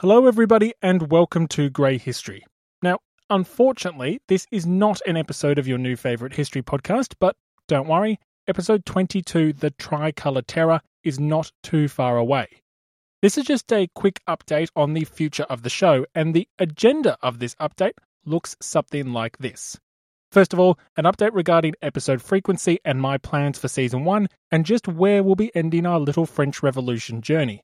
Hello, everybody, and welcome to Grey History. Now, unfortunately, this is not an episode of your new favourite history podcast, but don't worry, episode 22, The Tricolour Terror, is not too far away. This is just a quick update on the future of the show, and the agenda of this update looks something like this. First of all, an update regarding episode frequency and my plans for season 1, and just where we'll be ending our little French Revolution journey.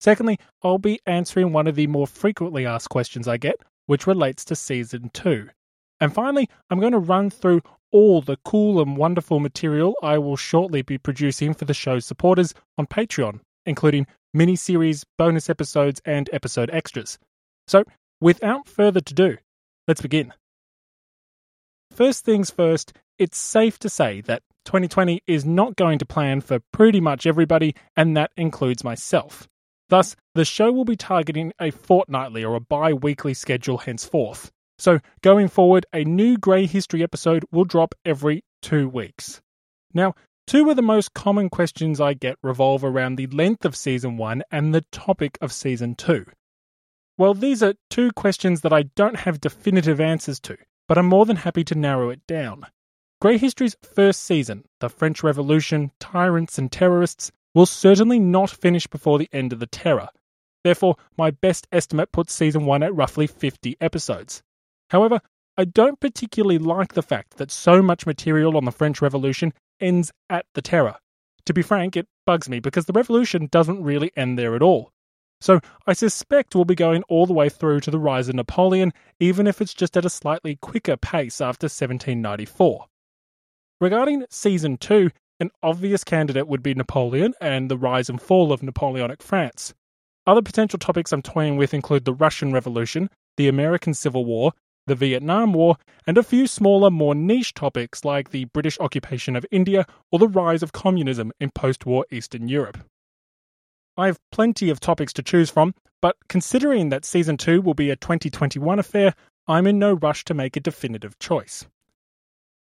Secondly, I'll be answering one of the more frequently asked questions I get, which relates to season 2. And finally, I'm going to run through all the cool and wonderful material I will shortly be producing for the show's supporters on Patreon, including mini series, bonus episodes, and episode extras. So, without further ado, let's begin. First things first, it's safe to say that 2020 is not going to plan for pretty much everybody, and that includes myself. Thus, the show will be targeting a fortnightly or a bi weekly schedule henceforth. So, going forward, a new Grey History episode will drop every two weeks. Now, two of the most common questions I get revolve around the length of Season 1 and the topic of Season 2. Well, these are two questions that I don't have definitive answers to, but I'm more than happy to narrow it down. Grey History's first season, The French Revolution, Tyrants and Terrorists, will certainly not finish before the end of the Terror. Therefore, my best estimate puts season 1 at roughly 50 episodes. However, I don't particularly like the fact that so much material on the French Revolution ends at the Terror. To be frank, it bugs me because the Revolution doesn't really end there at all. So I suspect we'll be going all the way through to the rise of Napoleon, even if it's just at a slightly quicker pace after 1794. Regarding Season 2, an obvious candidate would be Napoleon and the rise and fall of Napoleonic France. Other potential topics I'm toying with include the Russian Revolution, the American Civil War, the Vietnam War, and a few smaller, more niche topics like the British occupation of India or the rise of communism in post war Eastern Europe. I have plenty of topics to choose from, but considering that Season 2 will be a 2021 affair, I'm in no rush to make a definitive choice.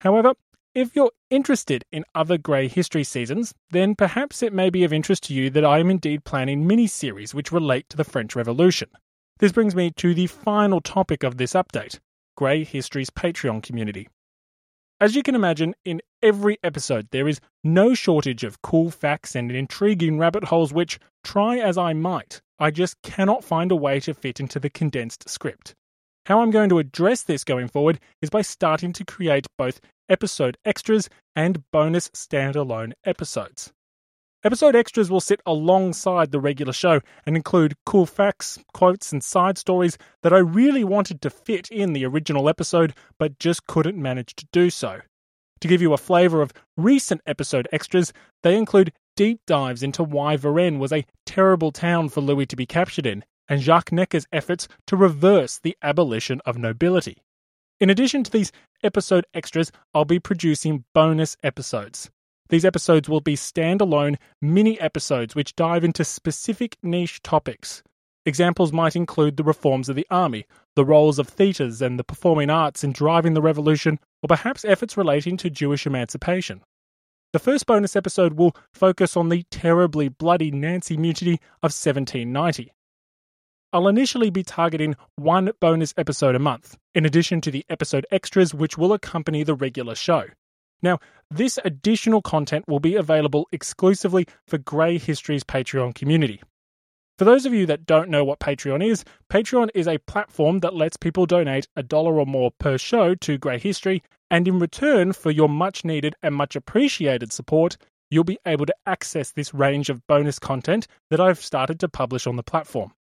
However, if you're interested in other Grey History seasons, then perhaps it may be of interest to you that I am indeed planning mini series which relate to the French Revolution. This brings me to the final topic of this update Grey History's Patreon community. As you can imagine, in every episode there is no shortage of cool facts and intriguing rabbit holes which, try as I might, I just cannot find a way to fit into the condensed script. How I'm going to address this going forward is by starting to create both episode extras and bonus standalone episodes. Episode extras will sit alongside the regular show and include cool facts, quotes, and side stories that I really wanted to fit in the original episode but just couldn't manage to do so. To give you a flavour of recent episode extras, they include deep dives into why Varennes was a terrible town for Louis to be captured in, and Jacques Necker's efforts to reverse the abolition of nobility. In addition to these episode extras, I'll be producing bonus episodes. These episodes will be standalone mini episodes which dive into specific niche topics. Examples might include the reforms of the army, the roles of theatres and the performing arts in driving the revolution, or perhaps efforts relating to Jewish emancipation. The first bonus episode will focus on the terribly bloody Nancy Mutiny of 1790. I'll initially be targeting one bonus episode a month, in addition to the episode extras which will accompany the regular show. Now, this additional content will be available exclusively for Grey History's Patreon community. For those of you that don't know what Patreon is, Patreon is a platform that lets people donate a dollar or more per show to Grey History, and in return for your much needed and much appreciated support, you'll be able to access this range of bonus content that I've started to publish on the platform.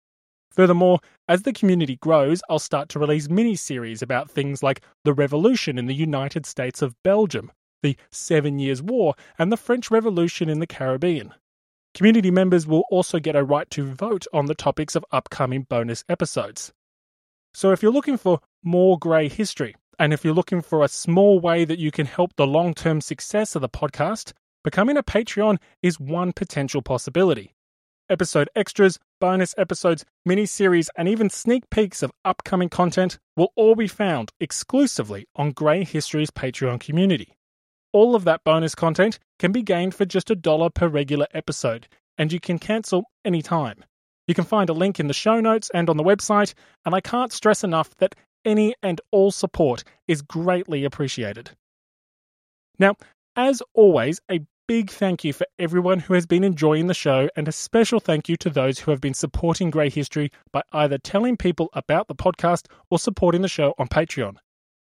Furthermore, as the community grows, I'll start to release mini series about things like the revolution in the United States of Belgium, the Seven Years' War, and the French Revolution in the Caribbean. Community members will also get a right to vote on the topics of upcoming bonus episodes. So if you're looking for more grey history, and if you're looking for a small way that you can help the long term success of the podcast, becoming a Patreon is one potential possibility. Episode extras, bonus episodes, mini series, and even sneak peeks of upcoming content will all be found exclusively on Grey History's Patreon community. All of that bonus content can be gained for just a dollar per regular episode, and you can cancel anytime. You can find a link in the show notes and on the website, and I can't stress enough that any and all support is greatly appreciated. Now, as always, a big thank you for everyone who has been enjoying the show, and a special thank you to those who have been supporting Grey History by either telling people about the podcast or supporting the show on Patreon.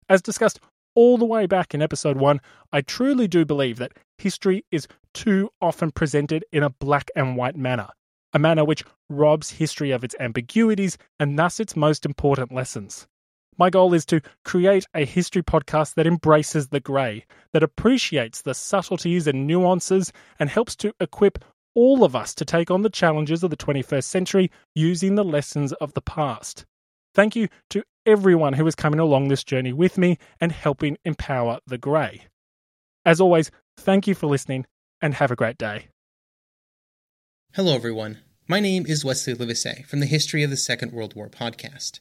As discussed all the way back in episode 1, I truly do believe that history is too often presented in a black and white manner a manner which robs history of its ambiguities and thus its most important lessons. My goal is to create a history podcast that embraces the grey, that appreciates the subtleties and nuances, and helps to equip all of us to take on the challenges of the 21st century using the lessons of the past. Thank you to everyone who is coming along this journey with me and helping empower the grey. As always, thank you for listening and have a great day. Hello, everyone. My name is Wesley Livesey from the History of the Second World War podcast.